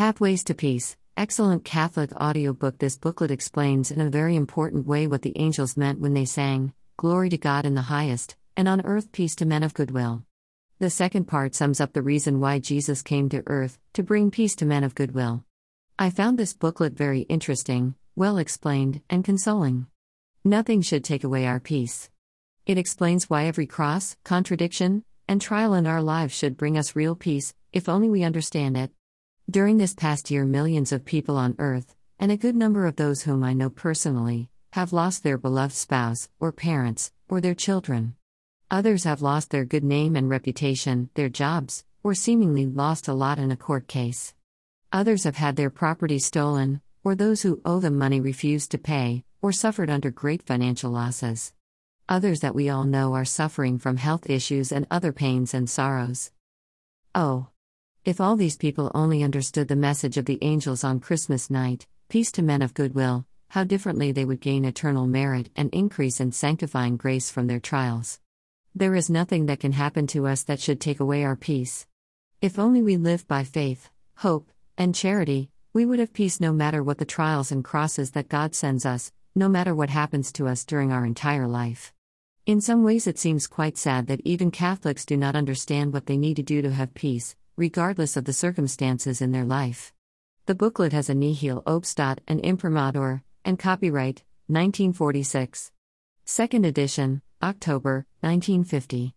Pathways to Peace, excellent Catholic audiobook. This booklet explains in a very important way what the angels meant when they sang, Glory to God in the highest, and on earth peace to men of good will. The second part sums up the reason why Jesus came to earth, to bring peace to men of good will. I found this booklet very interesting, well explained, and consoling. Nothing should take away our peace. It explains why every cross, contradiction, and trial in our lives should bring us real peace, if only we understand it. During this past year, millions of people on earth, and a good number of those whom I know personally, have lost their beloved spouse, or parents, or their children. Others have lost their good name and reputation, their jobs, or seemingly lost a lot in a court case. Others have had their property stolen, or those who owe them money refused to pay, or suffered under great financial losses. Others that we all know are suffering from health issues and other pains and sorrows. Oh! If all these people only understood the message of the angels on Christmas night, peace to men of goodwill, how differently they would gain eternal merit and increase in sanctifying grace from their trials. There is nothing that can happen to us that should take away our peace. If only we lived by faith, hope, and charity, we would have peace no matter what the trials and crosses that God sends us, no matter what happens to us during our entire life. In some ways, it seems quite sad that even Catholics do not understand what they need to do to have peace, regardless of the circumstances in their life. The booklet has a nihil obstat and imprimatur, and copyright 1946. Second edition, October 1950.